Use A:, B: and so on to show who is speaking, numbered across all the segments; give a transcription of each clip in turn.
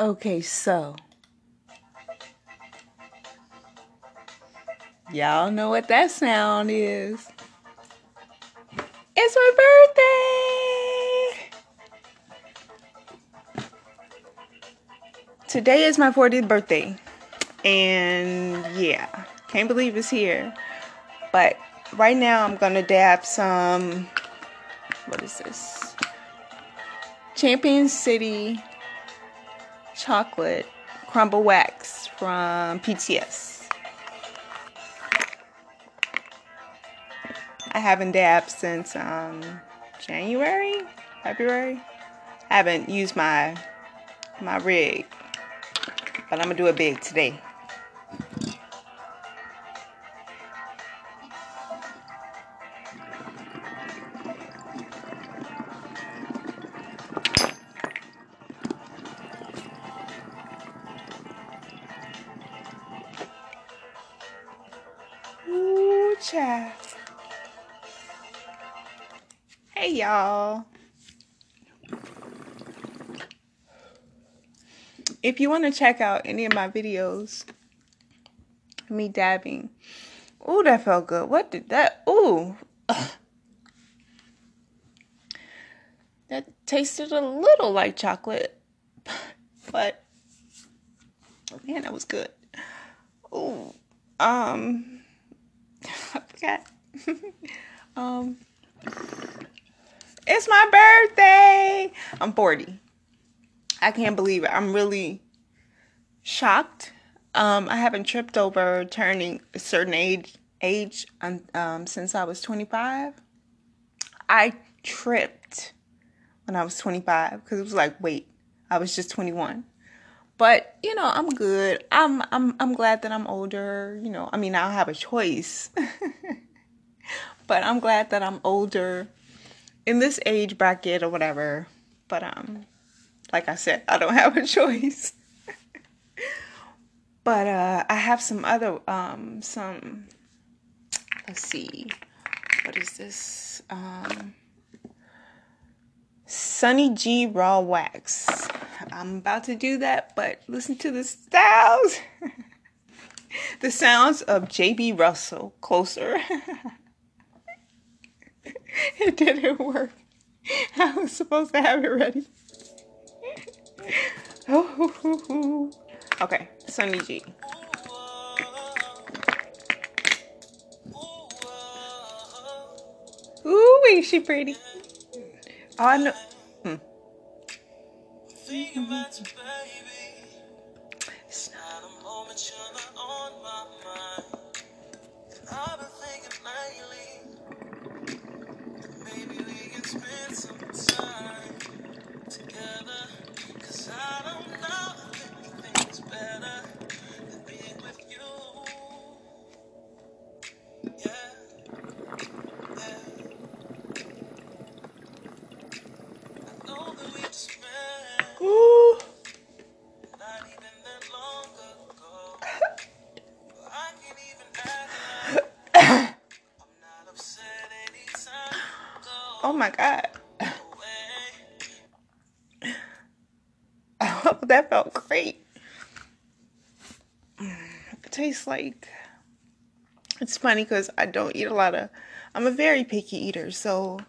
A: Okay, so y'all know what that sound is. It's my birthday. Today is my 40th birthday. And yeah, can't believe it's here. But right now I'm gonna dab some what is this? Champion City chocolate crumble wax from PTS. I haven't dabbed since um, January, February. I haven't used my my rig, but I'm gonna do it big today. Y'all. If you want to check out any of my videos, me dabbing. Ooh, that felt good. What did that? Ooh. That tasted a little like chocolate, but man, that was good. Ooh. Um, I forgot. um, it's my birthday. I'm 40. I can't believe it. I'm really shocked. Um, I haven't tripped over turning a certain age age um, since I was 25. I tripped when I was 25 because it was like, wait, I was just 21. But you know, I'm good. I'm I'm I'm glad that I'm older. You know, I mean, I will have a choice, but I'm glad that I'm older in this age bracket or whatever. But um, like I said, I don't have a choice. but uh, I have some other um some. Let's see, what is this? Um, Sunny G Raw Wax. I'm about to do that, but listen to the sounds. the sounds of JB Russell closer. it didn't work. I was supposed to have it ready. oh, okay, Sunny G. Ooh, is she pretty? I know. Hmm. My god. Oh, that felt great. It tastes like it's funny because I don't eat a lot of I'm a very picky eater, so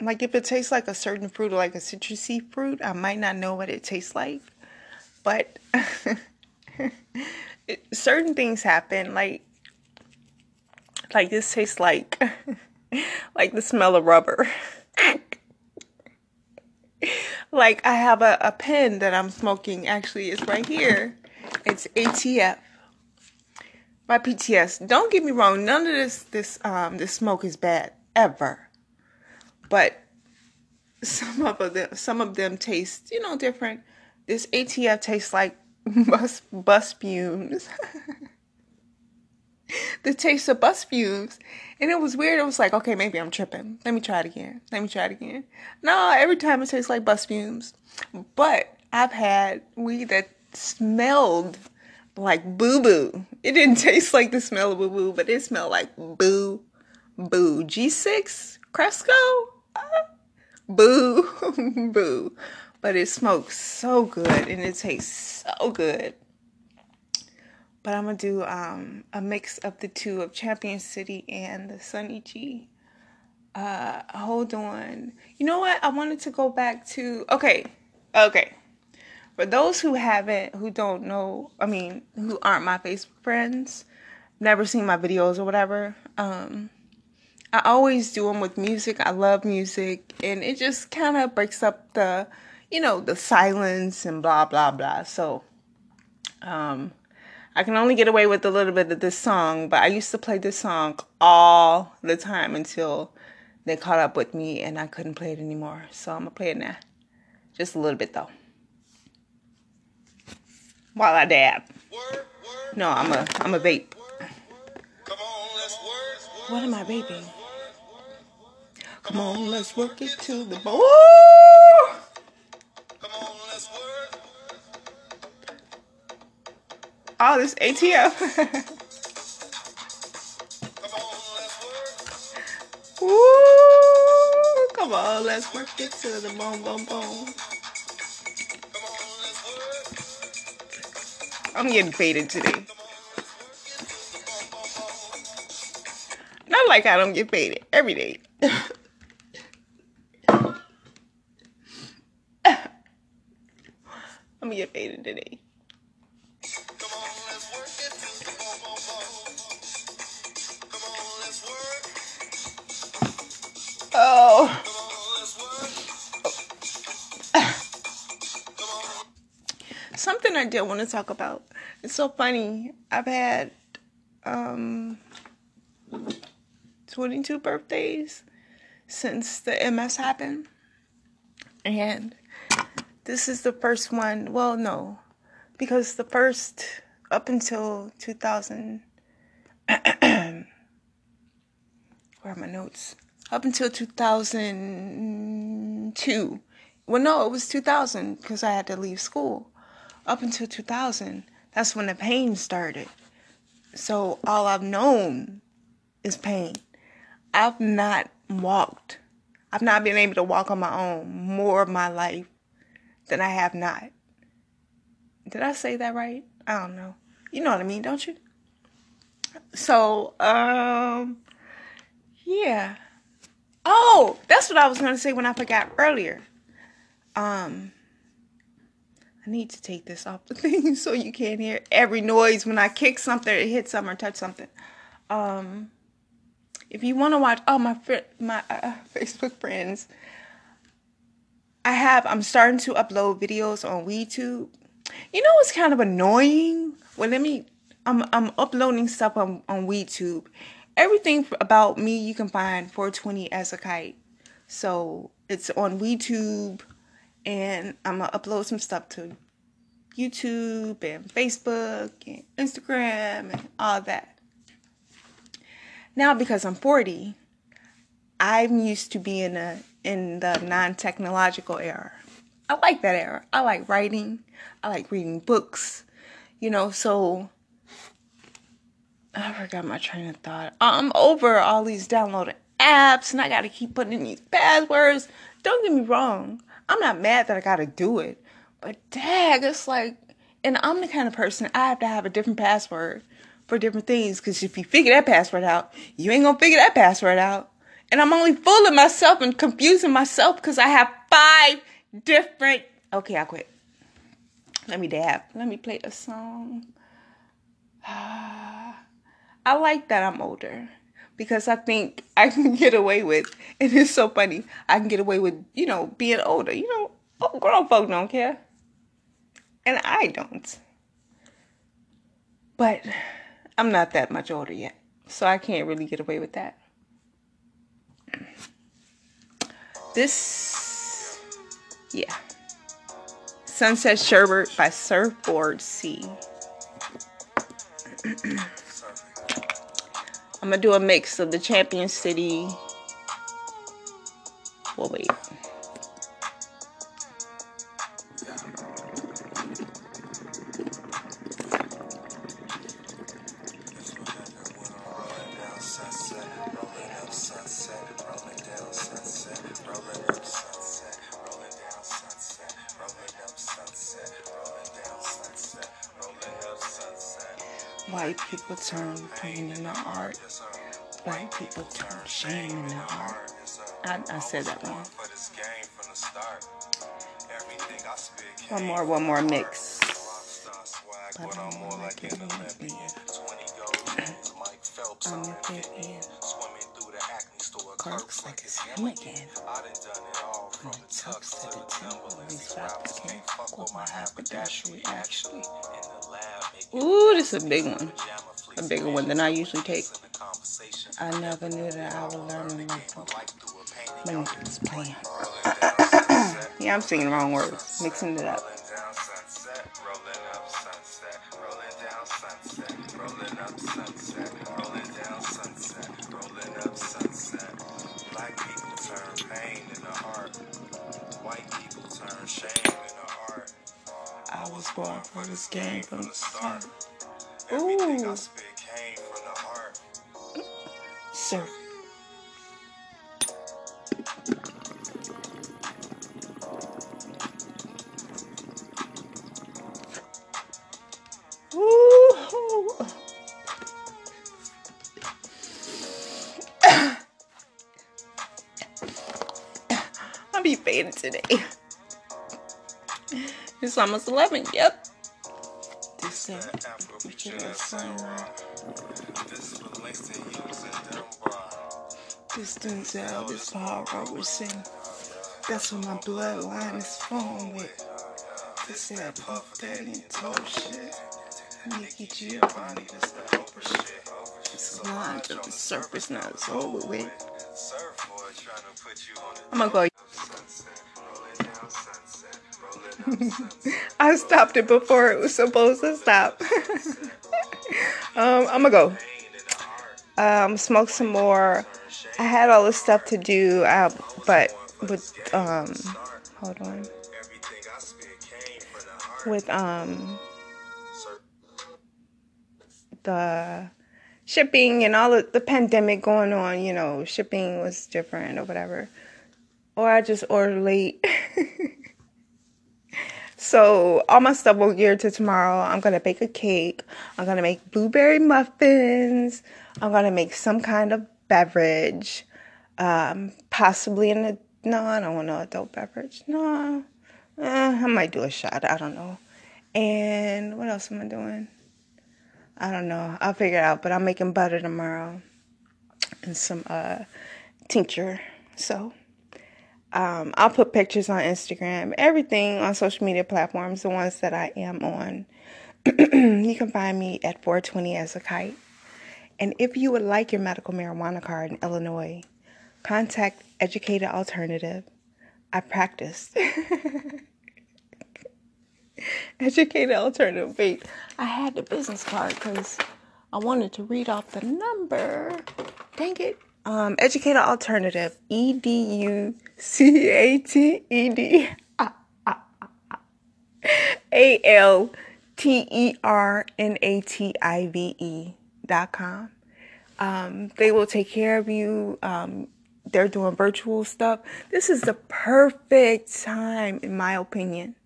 A: like if it tastes like a certain fruit or like a citrusy fruit, I might not know what it tastes like. But certain things happen like like this tastes like like the smell of rubber. like I have a, a pen that I'm smoking actually it's right here. It's ATF by PTS. Don't get me wrong, none of this this um this smoke is bad ever but some of them some of them taste you know different this atf tastes like bus bus fumes the taste of bus fumes. And it was weird. It was like okay maybe i'm tripping. Let me try it again. Let me try it again. No every time it tastes like bus fumes. But i've had weed that smelled like boo boo it didn't taste like the smell of boo boo but it smelled like boo boo. G6 cresco? Uh, boo, boo. but it smokes so good and it tastes so good. But I'm gonna do um, a mix of the two of Champion City and the Sunny G. Uh, hold on. You know what? I wanted to go back to okay, okay. For those who haven't, who don't know, I mean, who aren't my Facebook friends, never seen my videos or whatever. Um, I always do them with music. I love music, and it just kind of breaks up the, you know, the silence and blah blah blah. So, um, I can only get away with a little bit of this song, but I used to play this song all the time until they caught up with me and I couldn't play it anymore. So I'm gonna play it now, just a little bit though, while I dab. No, I'm a I'm a vape. What am I vaping? Come on, let's work it to the bone. This ATF. Woo! Come on, let's work it to the bone, bone, bone. I'm getting faded today. Not like I don't get faded every day. I'm gonna get faded today. Something I did want to talk about. It's so funny. I've had um 22 birthdays since the MS happened. And this is the first one. Well, no. Because the first up until 2000 where are my notes? up until 2002. Well, no, it was 2000 because I had to leave school. Up until 2000, that's when the pain started. So all I've known is pain. I've not walked. I've not been able to walk on my own more of my life than I have not. Did I say that right? I don't know. You know what I mean, don't you? So, um, yeah. Oh, that's what I was going to say when I forgot earlier. Um, Need to take this off the thing so you can't hear every noise when I kick something, or hit something, or touch something. Um, if you want to watch, oh my fr- my uh, Facebook friends, I have. I'm starting to upload videos on YouTube. You know what's kind of annoying? Well, let me. I'm I'm uploading stuff on on YouTube, everything about me you can find 420 as a kite. So it's on YouTube, and I'm gonna upload some stuff to YouTube and Facebook and Instagram and all that. Now because I'm 40, I'm used to being a, in the non-technological era. I like that era. I like writing. I like reading books. You know, so I forgot my train of thought. I'm over all these downloaded apps and I gotta keep putting in these passwords. Don't get me wrong. I'm not mad that I gotta do it. But dag, it's like and I'm the kind of person I have to have a different password for different things. Cause if you figure that password out, you ain't gonna figure that password out. And I'm only fooling myself and confusing myself because I have five different Okay, I quit. Let me dab. Let me play a song. I like that I'm older because I think I can get away with, and it's so funny, I can get away with, you know, being older. You know, oh, grown folk don't care. And I don't. But I'm not that much older yet, so I can't really get away with that. This, yeah. Sunset Sherbert by Surfboard C. I'm gonna do a mix of the Champion City. Well, wait. Black people turn shame into art. I, I said that wrong. One more, one more mix. But I'm more like it I'm a fit in. Looks like it's him. When it tucks to the temple, these rappers can't fuck with my haberdashery actually. Ooh, this is a big one. A bigger one than I usually take. I never knew that I would learn when it's playing. yeah, I'm singing the wrong words, mixing it up. I was born for this game from the start. Everything I spit came from the heart. Sir. I'll be faded today. It's almost 11. Yep. This is This Denzel, this Paul Robeson. That's what my bloodline is formed with. This is that Puff Daddy and shit. Nikki Giovanni, this the upper shit. This line to the surface, now it's over with. I'm gonna go. I stopped it before it was supposed to stop. um, I'm gonna go. Um, smoke some more. I had all this stuff to do, uh, but with um, hold on. With um, the shipping and all of the pandemic going on, you know, shipping was different or whatever. Or I just ordered late. So all my stuff will gear to tomorrow. I'm gonna bake a cake. I'm gonna make blueberry muffins. I'm gonna make some kind of beverage. Um, possibly in a no, I don't want no adult beverage. No, eh, I might do a shot. I don't know. And what else am I doing? I don't know. I'll figure it out. But I'm making butter tomorrow and some uh, tincture. So um, I'll put pictures on Instagram, everything on social media platforms, the ones that I am on. you can find me at 420 as a kite. And if you would like your medical marijuana card in Illinois, contact Educated Alternative. I practiced. Educated Alternative. Wait, I had the business card because I wanted to read off the number. Dang it. Um, educated alternative. E D U C A T E D A L T E R N A T I V E dot com. Um, they will take care of you. Um, they're doing virtual stuff. This is the perfect time, in my opinion,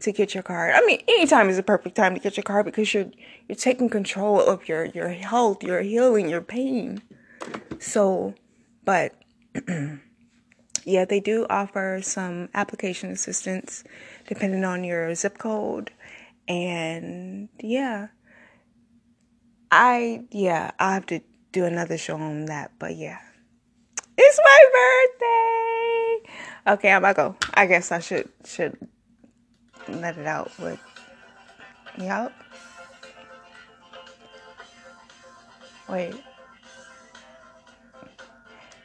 A: to get your card. I mean, anytime is the perfect time to get your card because you're you're taking control of your your health, your healing, your pain. So, but yeah, they do offer some application assistance depending on your zip code. And yeah, I, yeah, i have to do another show on that, but yeah. It's my birthday. Okay, I'm gonna go. I guess I should should let it out with Yup. Wait.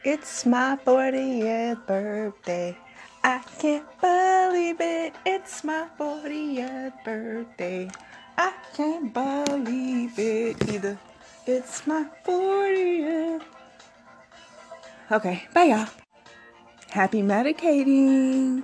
A: It's my 40th birthday. I can't believe it. It's my 40th birthday. I can't believe it either. It's my 40th. Okay, bye y'all. Happy medicating.